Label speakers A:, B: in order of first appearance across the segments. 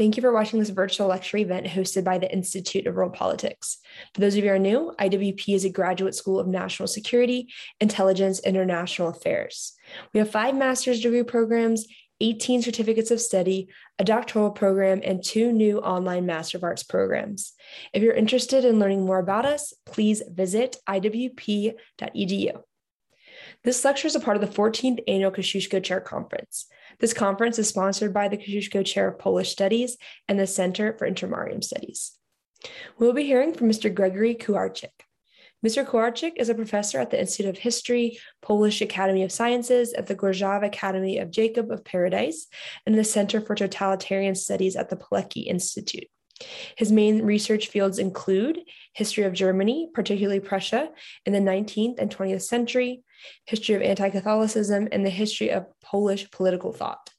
A: Thank you for watching this virtual lecture event hosted by the Institute of World Politics. For those of you who are new, IWP is a graduate school of national security, intelligence, international affairs. We have five master's degree programs, 18 certificates of study, a doctoral program, and two new online Master of Arts programs. If you're interested in learning more about us, please visit iwp.edu. This lecture is a part of the 14th Annual Kosciuszko Chair Conference. This conference is sponsored by the Kosciuszko Chair of Polish Studies and the Center for Intermarium Studies. We'll be hearing from Mr. Gregory Kucharczyk. Mr. Kucharczyk is a professor at the Institute of History, Polish Academy of Sciences, at the Gorzow Academy of Jacob of Paradise, and the Center for Totalitarian Studies at the Pilecki Institute. His main research fields include history of Germany, particularly Prussia, in the 19th and 20th century, history of anti Catholicism, and the history of Polish political thought.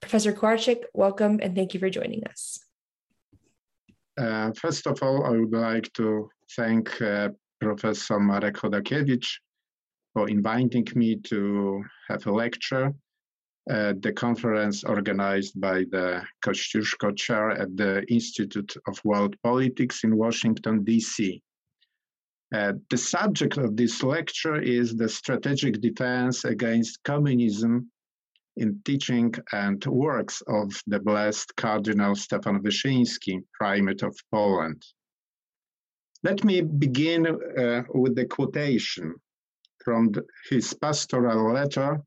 A: Professor Kucharczyk, welcome and thank you for joining us.
B: Uh, first of all, I would like to thank uh, Professor Marek Chodakiewicz for inviting me to have a lecture at the conference organized by the Kosciuszko Chair at the Institute of World Politics in Washington, D.C. Uh, the subject of this lecture is the strategic defense against communism in teaching and works of the blessed Cardinal Stefan Wyszyński, Primate of Poland. Let me begin uh, with the quotation from the, his pastoral letter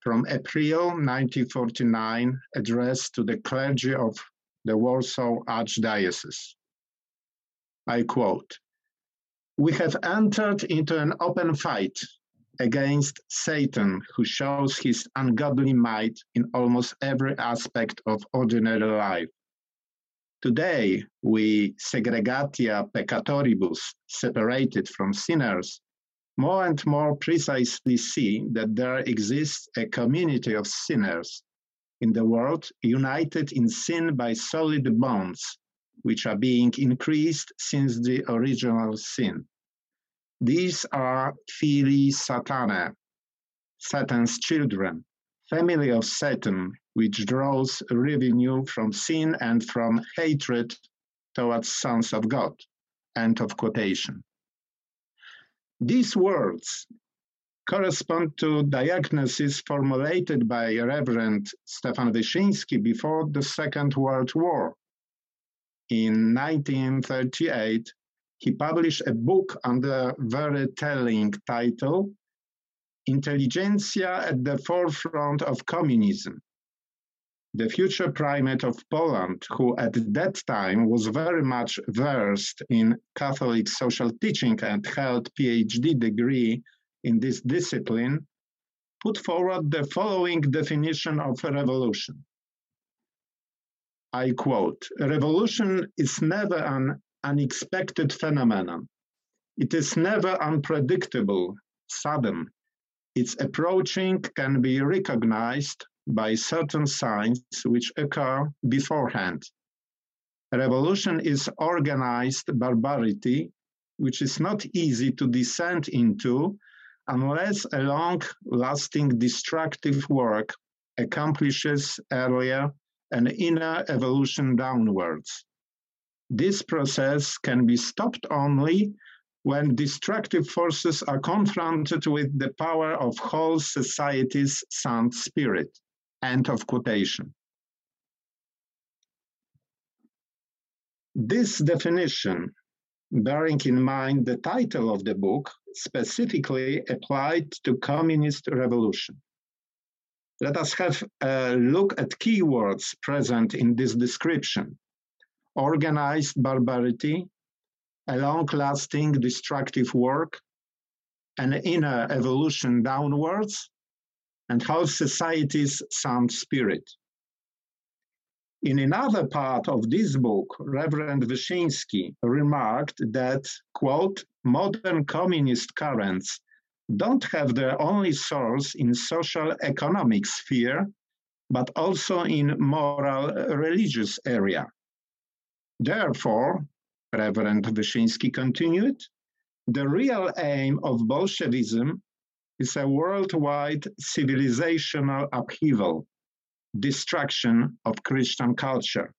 B: from April 1949 addressed to the clergy of the Warsaw Archdiocese. I quote, we have entered into an open fight against Satan, who shows his ungodly might in almost every aspect of ordinary life. Today, we segregatia peccatoribus, separated from sinners, more and more precisely see that there exists a community of sinners in the world united in sin by solid bonds which are being increased since the original sin. These are filii Satana, Satan's children, family of Satan, which draws revenue from sin and from hatred towards sons of God. End of quotation. These words correspond to diagnoses formulated by Reverend Stefan Wyszyński before the Second World War in 1938, he published a book under very telling title Intelligentsia at the Forefront of Communism. The future primate of Poland, who at that time was very much versed in Catholic social teaching and held PhD degree in this discipline, put forward the following definition of a revolution. I quote, revolution is never an unexpected phenomenon. It is never unpredictable, sudden. Its approaching can be recognized by certain signs which occur beforehand. revolution is organized barbarity, which is not easy to descend into unless a long lasting destructive work accomplishes earlier an inner evolution downwards. This process can be stopped only when destructive forces are confronted with the power of whole society's sound spirit. End of quotation. This definition, bearing in mind the title of the book, specifically applied to communist revolution. Let us have a look at keywords present in this description. Organized barbarity, a long-lasting destructive work, an inner evolution downwards, and how society's sound spirit. In another part of this book, Reverend Wyszyński remarked that, quote, modern communist currents don't have their only source in social economic sphere, but also in moral uh, religious area. Therefore, Reverend Wyszyński continued, the real aim of Bolshevism is a worldwide civilizational upheaval, destruction of Christian culture.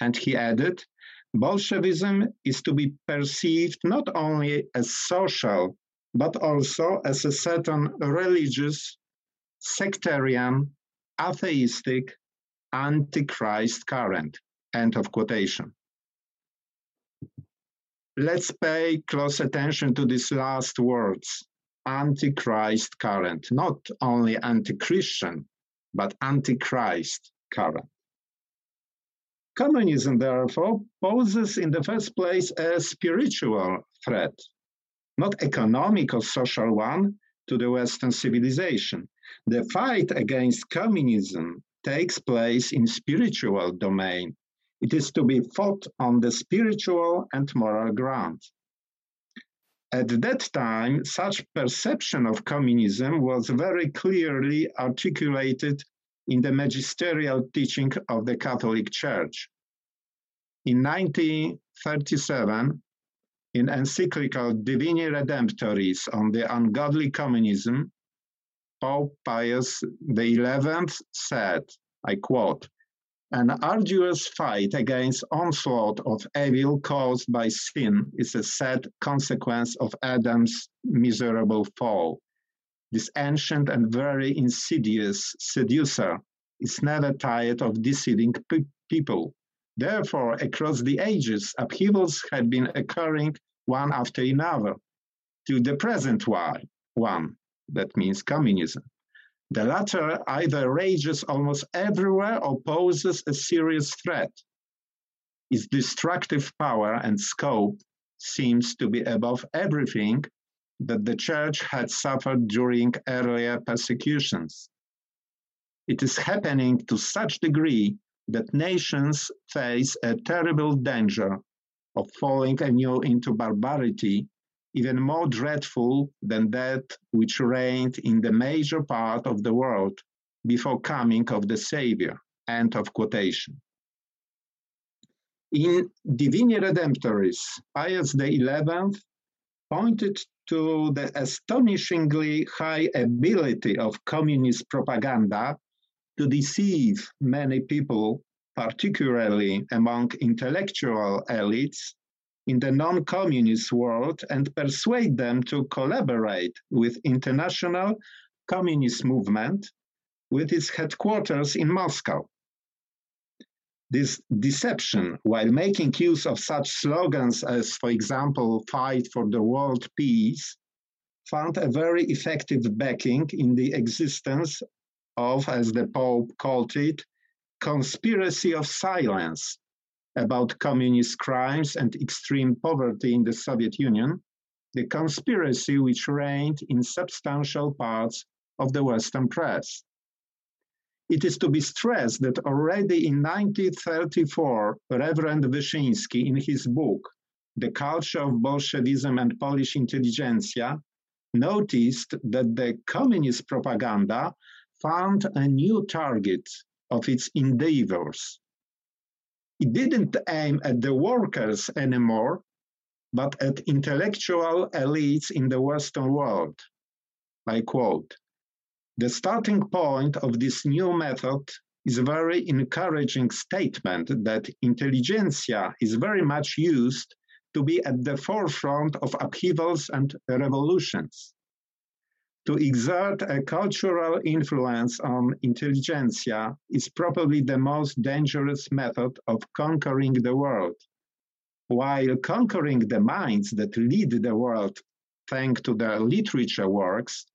B: And he added, Bolshevism is to be perceived not only as social, but also as a certain religious, sectarian, atheistic, antichrist current. End of quotation. Let's pay close attention to these last words antichrist current, not only anti Christian, but antichrist current. Communism, therefore, poses in the first place a spiritual threat, not economic or social one, to the Western civilization. The fight against communism takes place in spiritual domain. It is to be fought on the spiritual and moral ground. At that time, such perception of communism was very clearly articulated in the magisterial teaching of the Catholic Church. In 1937, in encyclical Divini Redemptoris on the ungodly communism, Pope Pius XI said, I quote, an arduous fight against onslaught of evil caused by sin is a sad consequence of Adam's miserable fall. This ancient and very insidious seducer is never tired of deceiving pe- people. Therefore, across the ages, upheavals had been occurring one after another to the present one. That means communism. The latter either rages almost everywhere or poses a serious threat. Its destructive power and scope seems to be above everything that the church had suffered during earlier persecutions. It is happening to such degree that nations face a terrible danger of falling anew into barbarity even more dreadful than that which reigned in the major part of the world before coming of the Savior. End of quotation. In Divini Redemptoris, Pius XI pointed to the astonishingly high ability of communist propaganda to deceive many people, particularly among intellectual elites, in the non-communist world and persuade them to collaborate with international communist movement with its headquarters in Moscow. This deception, while making use of such slogans as, for example, fight for the world peace, found a very effective backing in the existence of, as the Pope called it, conspiracy of silence, about communist crimes and extreme poverty in the Soviet Union, the conspiracy which reigned in substantial parts of the Western press. It is to be stressed that already in 1934, Reverend Wyszyński, in his book, The Culture of Bolshevism and Polish Intelligentsia, noticed that the communist propaganda found a new target of its endeavors it didn't aim at the workers anymore, but at intellectual elites in the Western world. I quote The starting point of this new method is a very encouraging statement that intelligentsia is very much used to be at the forefront of upheavals and revolutions to exert a cultural influence on intelligentsia is probably the most dangerous method of conquering the world. While conquering the minds that lead the world thanks to their literature works,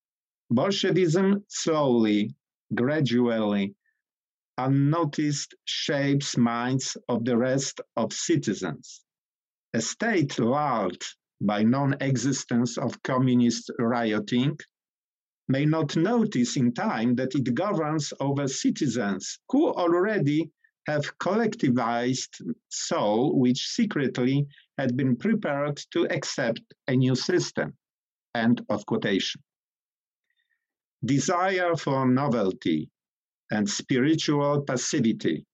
B: Bolshevism slowly, gradually, unnoticed shapes minds of the rest of citizens. A state lulled by non-existence of communist rioting may not notice in time that it governs over citizens who already have collectivized soul which secretly had been prepared to accept a new system. End of quotation. desire for novelty, and spiritual passivity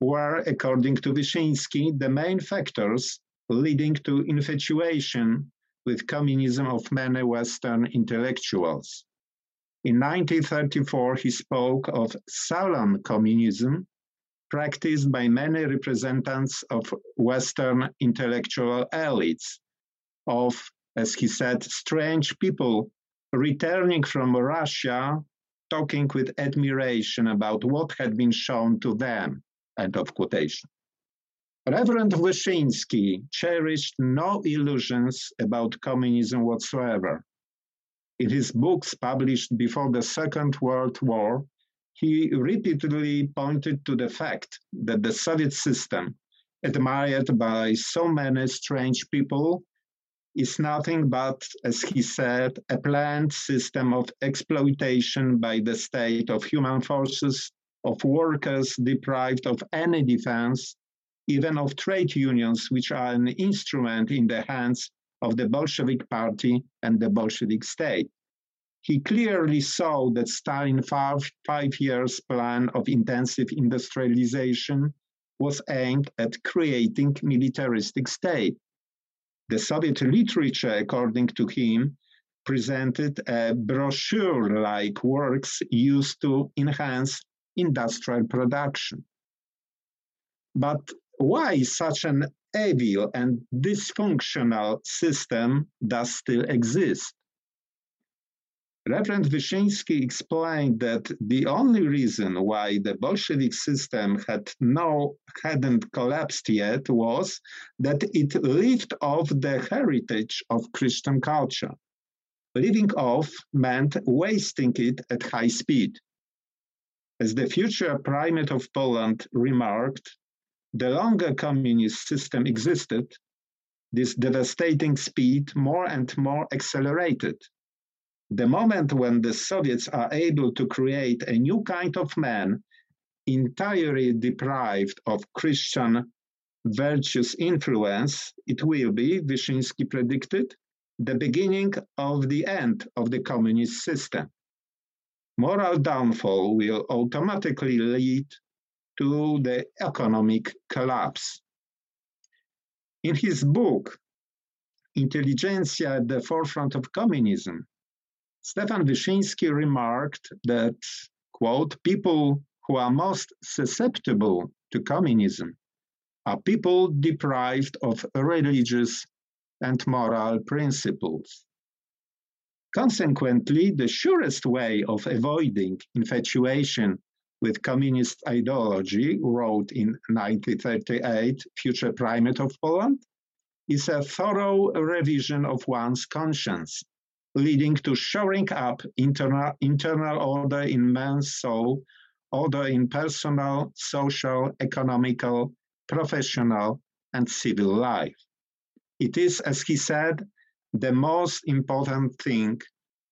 B: were, according to Wyszyński, the main factors leading to infatuation with communism of many Western intellectuals. In 1934, he spoke of salon communism practiced by many representatives of Western intellectual elites, of, as he said, strange people returning from Russia, talking with admiration about what had been shown to them. End of quotation. Reverend Wyszyński cherished no illusions about communism whatsoever. In his books published before the Second World War, he repeatedly pointed to the fact that the Soviet system, admired by so many strange people, is nothing but, as he said, a planned system of exploitation by the state of human forces, of workers deprived of any defense, even of trade unions, which are an instrument in the hands of the Bolshevik party and the Bolshevik state. He clearly saw that Stalin's five, five years plan of intensive industrialization was aimed at creating militaristic state. The Soviet literature, according to him, presented a brochure-like works used to enhance industrial production. But why such an evil and dysfunctional system does still exist? Reverend Wyszyński explained that the only reason why the Bolshevik system had no hadn't collapsed yet was that it lived off the heritage of Christian culture. Living off meant wasting it at high speed. As the future primate of Poland remarked, the longer communist system existed, this devastating speed more and more accelerated the moment when the Soviets are able to create a new kind of man entirely deprived of Christian virtuous influence, it will be, Wyszyński predicted, the beginning of the end of the communist system. Moral downfall will automatically lead to the economic collapse. In his book, Intelligentsia at the Forefront of Communism, Stefan Wyszyński remarked that, quote, people who are most susceptible to communism are people deprived of religious and moral principles. Consequently, the surest way of avoiding infatuation with communist ideology, wrote in 1938 Future Primate of Poland, is a thorough revision of one's conscience leading to shoring up internal, internal order in man's soul, order in personal, social, economical, professional, and civil life. It is, as he said, the most important thing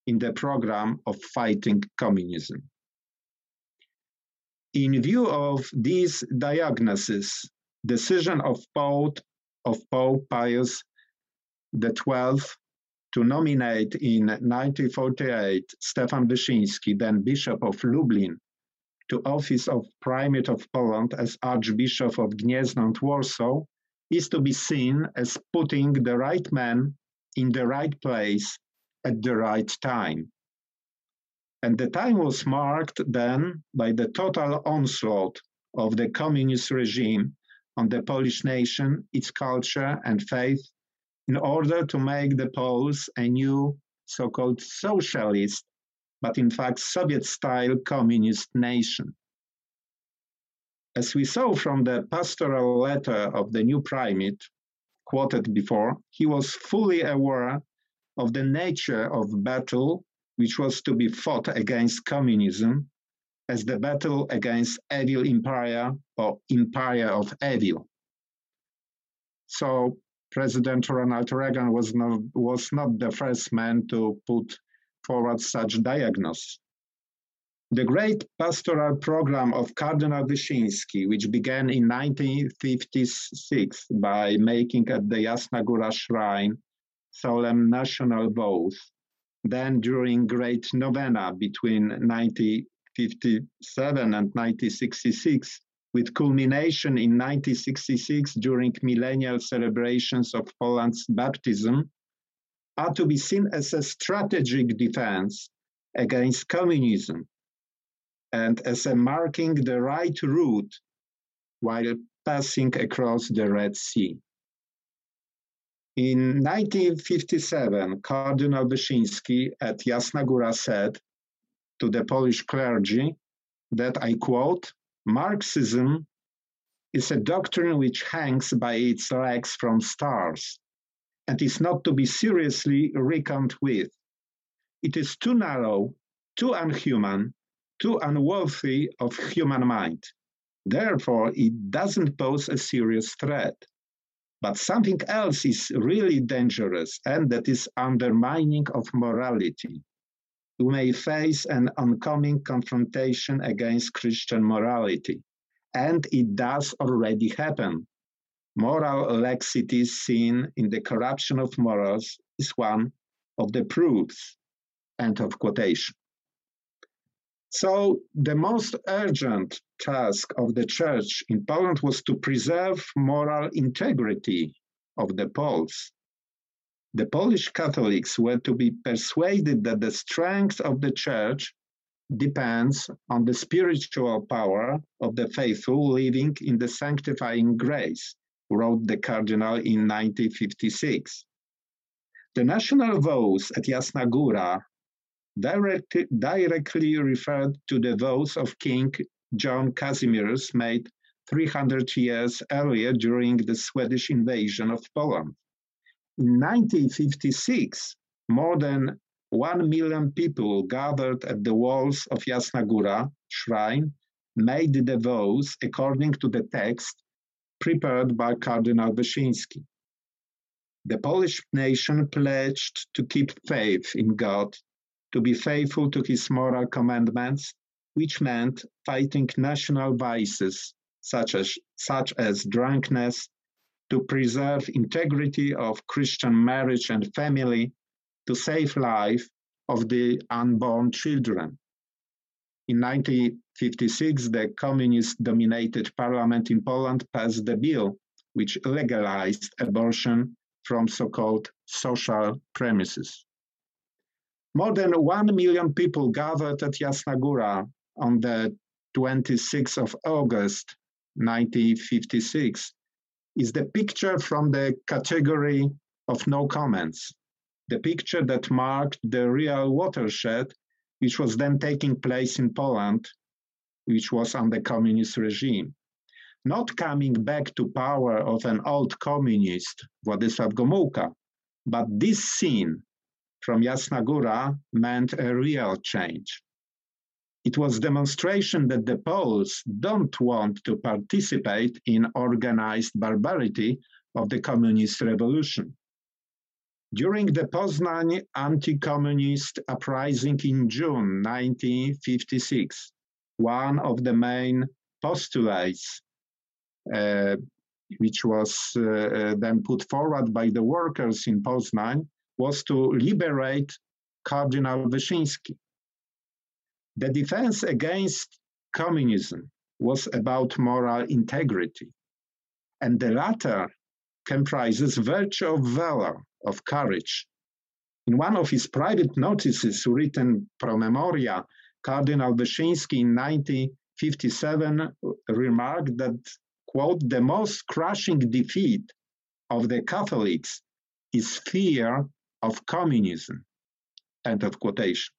B: in the program of fighting communism. In view of these diagnoses, decision of Pope, of Pope Pius XII to nominate in 1948 Stefan Wyszyński, then Bishop of Lublin, to office of Primate of Poland as Archbishop of Gniezno and Warsaw is to be seen as putting the right man in the right place at the right time. And the time was marked then by the total onslaught of the communist regime on the Polish nation, its culture and faith, in order to make the Poles a new so called socialist, but in fact Soviet style communist nation. As we saw from the pastoral letter of the new primate, quoted before, he was fully aware of the nature of battle which was to be fought against communism as the battle against evil empire or empire of evil. So President Ronald Reagan was not, was not the first man to put forward such diagnosis. The great pastoral program of Cardinal Wyszyński, which began in 1956 by making at the Jasna Góra shrine solemn national vows, then during Great Novena between 1957 and 1966, with culmination in 1966 during millennial celebrations of Poland's baptism, are to be seen as a strategic defense against communism and as a marking the right route while passing across the Red Sea. In 1957, Cardinal Wyszyński at Jasna Góra said to the Polish clergy that, I quote, Marxism is a doctrine which hangs by its legs from stars and is not to be seriously reckoned with. It is too narrow, too unhuman, too unworthy of human mind. Therefore, it doesn't pose a serious threat. But something else is really dangerous, and that is undermining of morality. We may face an oncoming confrontation against Christian morality, and it does already happen. Moral laxity seen in the corruption of morals is one of the proofs. End of quotation. So, the most urgent task of the church in Poland was to preserve moral integrity of the Poles. The Polish Catholics were to be persuaded that the strength of the church depends on the spiritual power of the faithful living in the sanctifying grace, wrote the cardinal in 1956. The national vows at Jasna Góra directly, directly referred to the vows of King John Casimir's made 300 years earlier during the Swedish invasion of Poland. In 1956, more than 1 million people gathered at the walls of Jasna Góra shrine made the vows according to the text prepared by Cardinal Wyszyński. The Polish nation pledged to keep faith in God to be faithful to his moral commandments, which meant fighting national vices such as, such as drunkenness, to preserve integrity of Christian marriage and family, to save life of the unborn children. In 1956, the communist-dominated parliament in Poland passed the bill which legalized abortion from so-called social premises. More than 1 million people gathered at Jasna Góra on the 26th of August 1956 is the picture from the category of no comments, the picture that marked the real watershed which was then taking place in Poland, which was under communist regime. Not coming back to power of an old communist, Władysław Gomułka, but this scene from Jasna Góra meant a real change. It was demonstration that the Poles don't want to participate in organized barbarity of the communist revolution. During the Poznan anti-communist uprising in June 1956, one of the main postulates uh, which was uh, uh then put forward by the workers in Poznan was to liberate Cardinal Wyszyński. The defense against communism was about moral integrity, and the latter comprises virtue of valor, of courage. In one of his private notices written pro memoria, Cardinal Wyszyński in 1957 remarked that, quote, the most crushing defeat of the Catholics is fear of communism. End of quotation.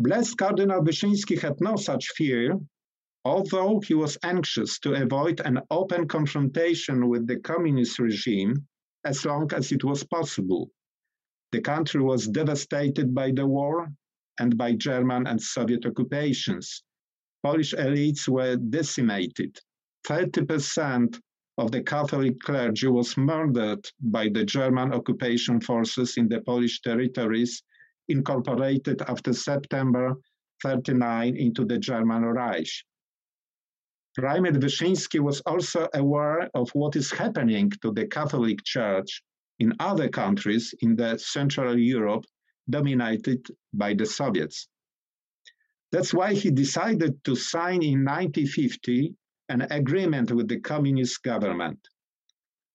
B: Blessed Cardinal Wyszyński had no such fear, although he was anxious to avoid an open confrontation with the communist regime as long as it was possible. The country was devastated by the war and by German and Soviet occupations. Polish elites were decimated. 30% of the Catholic clergy was murdered by the German occupation forces in the Polish territories incorporated after September 39 into the German Reich. Rajmund Wyszyński was also aware of what is happening to the Catholic Church in other countries in the Central Europe dominated by the Soviets. That's why he decided to sign in 1950 an agreement with the communist government.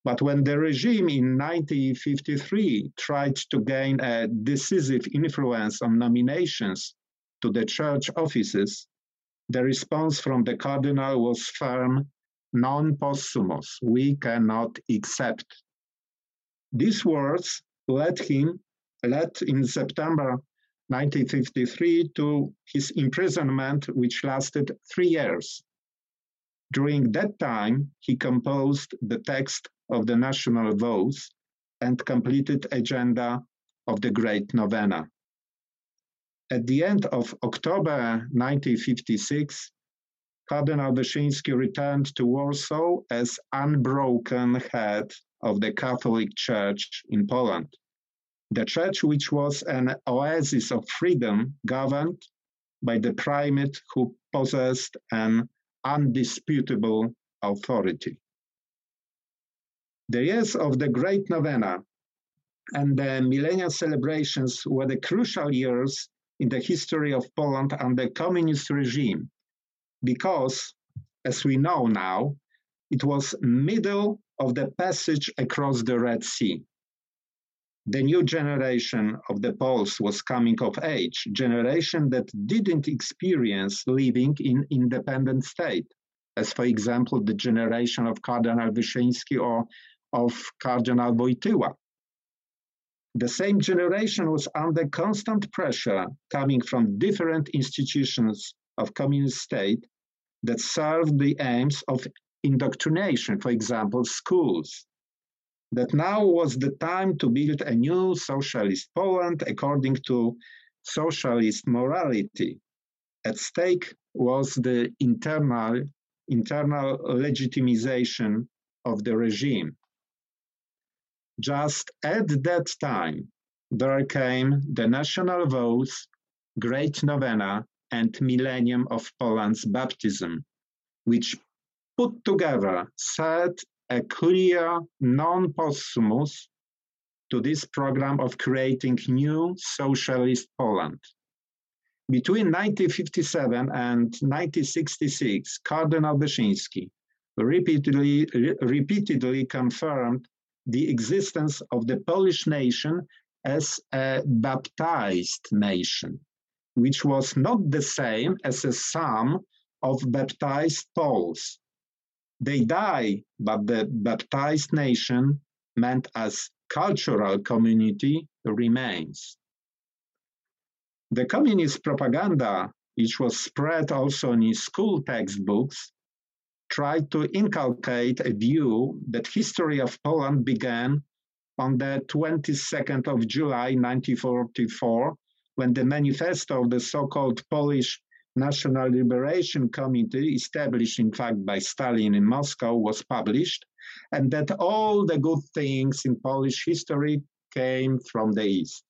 B: But when the regime in 1953 tried to gain a decisive influence on nominations to the church offices, the response from the cardinal was firm non possumus, we cannot accept. These words led him, led in September 1953 to his imprisonment, which lasted three years. During that time, he composed the text of the national vows and completed agenda of the Great Novena. At the end of October 1956, Cardinal Wyszyński returned to Warsaw as unbroken head of the Catholic Church in Poland. The church, which was an oasis of freedom, governed by the primate who possessed an undisputable authority. The years of the Great Novena and the millennial celebrations were the crucial years in the history of Poland under communist regime because, as we know now, it was middle of the passage across the Red Sea. The new generation of the Poles was coming of age, generation that didn't experience living in independent state, as for example the generation of Cardinal Wyszyński or of Cardinal Wojtyła. The same generation was under constant pressure coming from different institutions of communist state that served the aims of indoctrination, for example, schools. That now was the time to build a new socialist Poland according to socialist morality. At stake was the internal, internal legitimization of the regime. Just at that time, there came the national vows, Great Novena, and Millennium of Poland's baptism, which put together set a clear non possumus to this program of creating new socialist Poland. Between 1957 and 1966, Cardinal Wyszyński repeatedly, repeatedly confirmed the existence of the Polish nation as a baptized nation, which was not the same as a sum of baptized Poles. They die, but the baptized nation, meant as cultural community, remains. The communist propaganda, which was spread also in school textbooks, tried to inculcate a view that history of Poland began on the 22nd of July 1944 when the manifesto of the so-called Polish National Liberation Committee, established in fact by Stalin in Moscow, was published, and that all the good things in Polish history came from the East.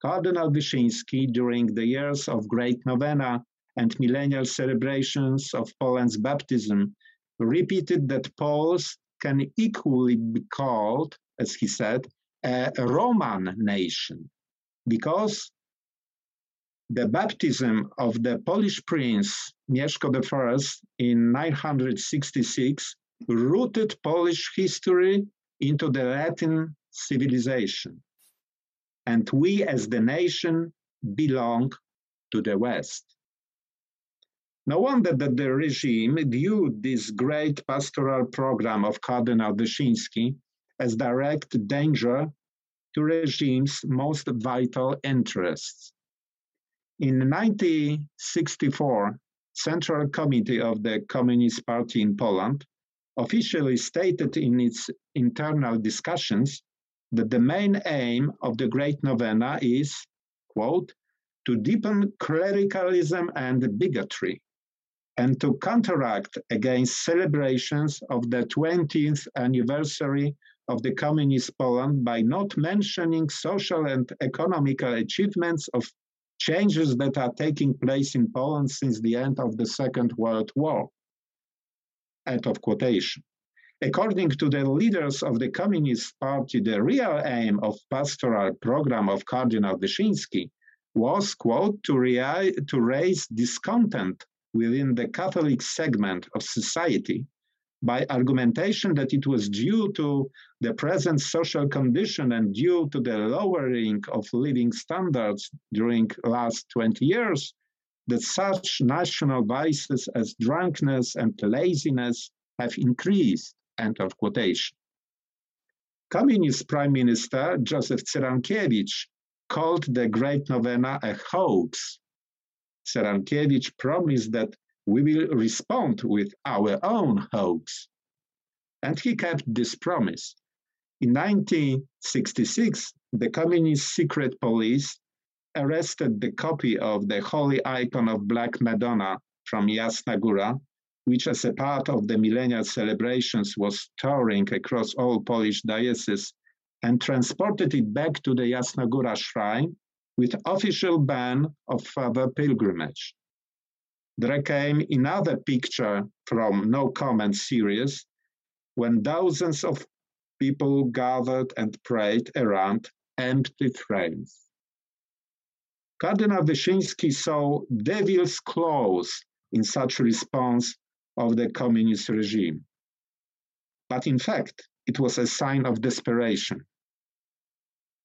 B: Cardinal Wyszyński, during the years of Great Novena, and millennial celebrations of Poland's baptism repeated that Poles can equally be called, as he said, a Roman nation, because the baptism of the Polish prince Mieszko I in 966 rooted Polish history into the Latin civilization. And we as the nation belong to the West. No wonder that the regime viewed this great pastoral program of Cardinal Wyszyński as direct danger to regime's most vital interests. In 1964, Central Committee of the Communist Party in Poland officially stated in its internal discussions that the main aim of the Great Novena is, quote, to deepen clericalism and bigotry, and to counteract against celebrations of the 20th anniversary of the communist Poland by not mentioning social and economical achievements of changes that are taking place in Poland since the end of the Second World War. End of quotation. According to the leaders of the Communist Party, the real aim of pastoral program of Cardinal Wyszyński was, quote, to, to raise discontent within the Catholic segment of society by argumentation that it was due to the present social condition and due to the lowering of living standards during last 20 years that such national vices as drunkenness and laziness have increased end of quotation. Communist prime minister joseph cyrankiewicz called the great novena a hoax cyrankiewicz promised that we will respond with our own hoax. And he kept this promise. In 1966, the Communist secret police arrested the copy of the holy icon of Black Madonna from Jasna Góra, which as a part of the millennial celebrations was touring across all Polish dioceses, and transported it back to the Jasna Góra shrine with official ban of further pilgrimage. There came another picture from No Comment series when thousands of people gathered and prayed around empty frames. Cardinal Wyszyński saw devil's claws in such response of the communist regime. But in fact, it was a sign of desperation.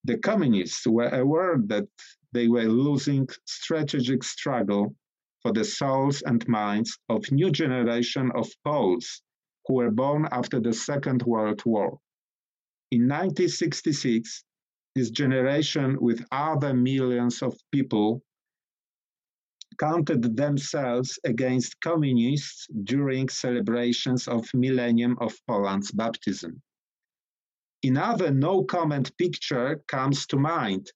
B: The communists were aware that they were losing strategic struggle for the souls and minds of new generation of Poles who were born after the Second World War. In 1966, this generation with other millions of people counted themselves against communists during celebrations of millennium of Poland's baptism. Another no comment picture comes to mind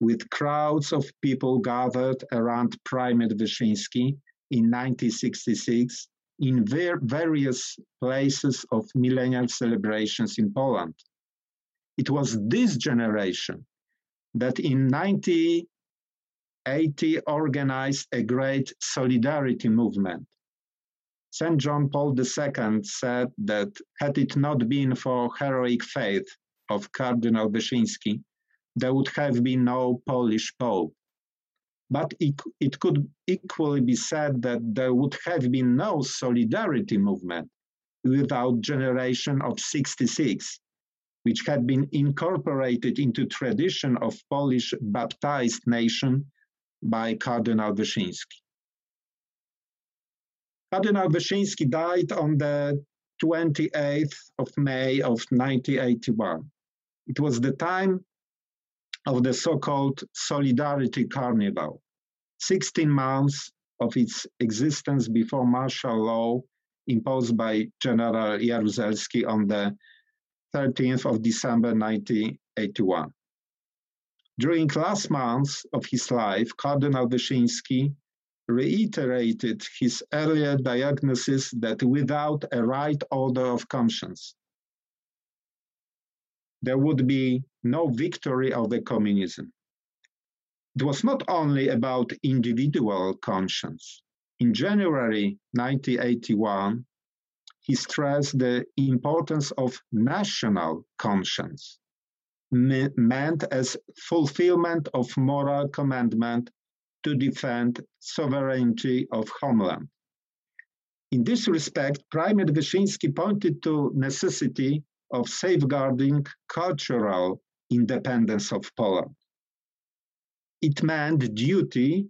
B: with crowds of people gathered around Primate Wyszyński in 1966 in ver- various places of millennial celebrations in Poland. It was this generation that in 1980 organized a great solidarity movement. St. John Paul II said that had it not been for heroic faith of Cardinal Wyszyński, there would have been no Polish Pope. But it, it could equally be said that there would have been no solidarity movement without generation of 66, which had been incorporated into tradition of Polish baptized nation by Cardinal Wyszyński. Cardinal Wyszyński died on the 28th of May of 1981. It was the time of the so-called Solidarity Carnival, 16 months of its existence before martial law imposed by General Jaruzelski on the 13th of December 1981. During last months of his life, Cardinal Wyszyński reiterated his earlier diagnosis that without a right order of conscience, there would be no victory of the communism. It was not only about individual conscience. In January 1981, he stressed the importance of national conscience, meant as fulfillment of moral commandment to defend sovereignty of homeland. In this respect, Primate Wyszyński pointed to necessity of safeguarding cultural independence of Poland. It meant duty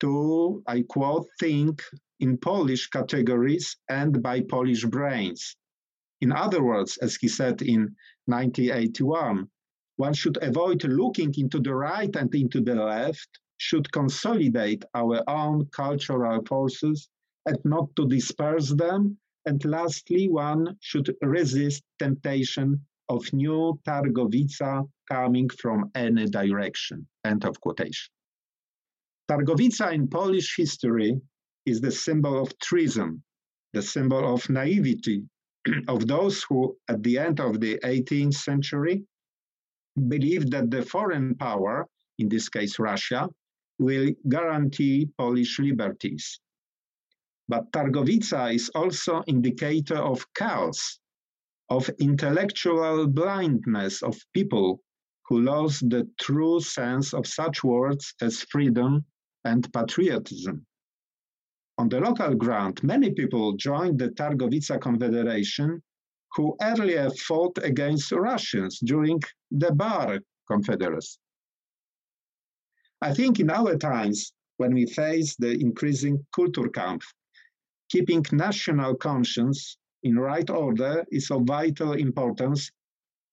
B: to, I quote, think in Polish categories and by Polish brains. In other words, as he said in 1981, one should avoid looking into the right and into the left, should consolidate our own cultural forces and not to disperse them and lastly, one should resist temptation of new Targowica coming from any direction. End of quotation. Targowica in Polish history is the symbol of treason, the symbol of naivety of those who, at the end of the 18th century, believed that the foreign power, in this case Russia, will guarantee Polish liberties but Targowica is also indicator of chaos of intellectual blindness of people who lost the true sense of such words as freedom and patriotism. On the local ground, many people joined the Targowica Confederation who earlier fought against Russians during the Bar Confederacy. I think in our times, when we face the increasing Kulturkampf, keeping national conscience in right order is of vital importance,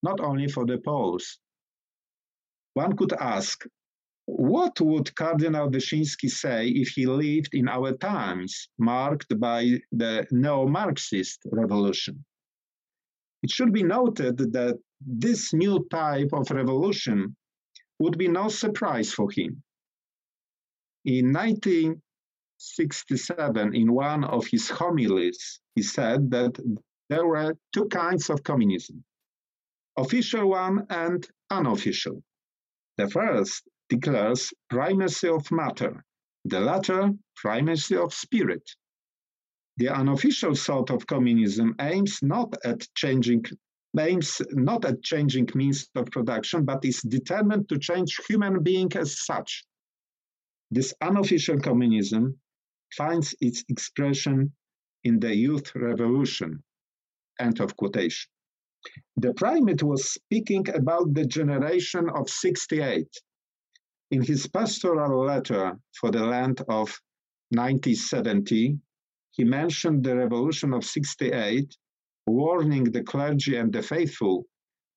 B: not only for the Poles. One could ask, what would Cardinal Wyszyński say if he lived in our times, marked by the neo Marxist revolution? It should be noted that this new type of revolution would be no surprise for him. In 1967, in one of his homilies, he said that there were two kinds of communism official one and unofficial. The first declares primacy of matter, the latter, primacy of spirit. The unofficial sort of communism aims not at changing aims not at changing means of production, but is determined to change human being as such. This unofficial communism finds its expression in the youth revolution. End of quotation. The primate was speaking about the generation of 68. In his pastoral letter for the Lent of 1970, he mentioned the revolution of 68 warning the clergy and the faithful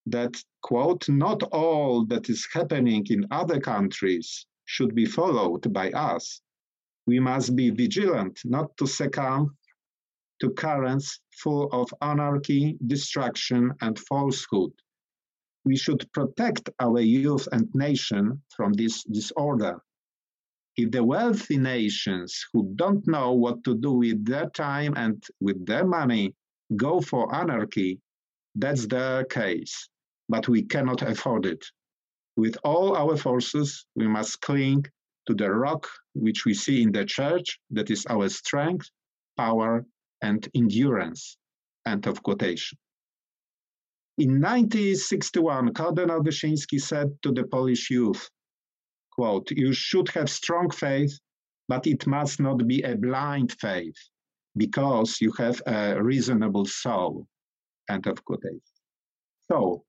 B: that, quote, not all that is happening in other countries should be followed by us. We must be vigilant not to succumb to currents full of anarchy, destruction, and falsehood. We should protect our youth and nation from this disorder. If the wealthy nations who don't know what to do with their time and with their money go for anarchy, that's their case. But we cannot afford it. With all our forces, we must cling to the rock which we see in the church, that is our strength, power, and endurance. End of quotation. In 1961, Cardinal Wyszyński said to the Polish youth, quote, you should have strong faith, but it must not be a blind faith because you have a reasonable soul. End of quotation. So,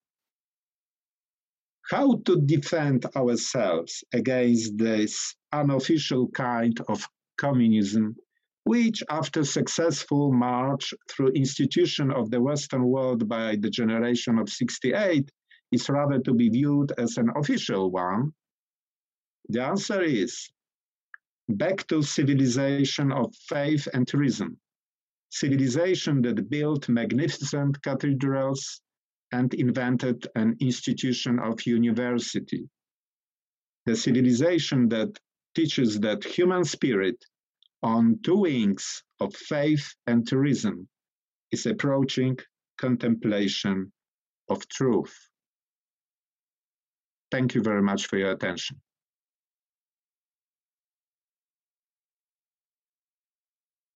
B: how to defend ourselves against this unofficial kind of communism, which, after successful march through institution of the Western world by the generation of 68, is rather to be viewed as an official one? The answer is back to civilization of faith and reason. Civilization that built magnificent cathedrals and invented an institution of university. The civilization that teaches that human spirit on two wings of faith and reason is approaching contemplation of truth. Thank you very much for your attention.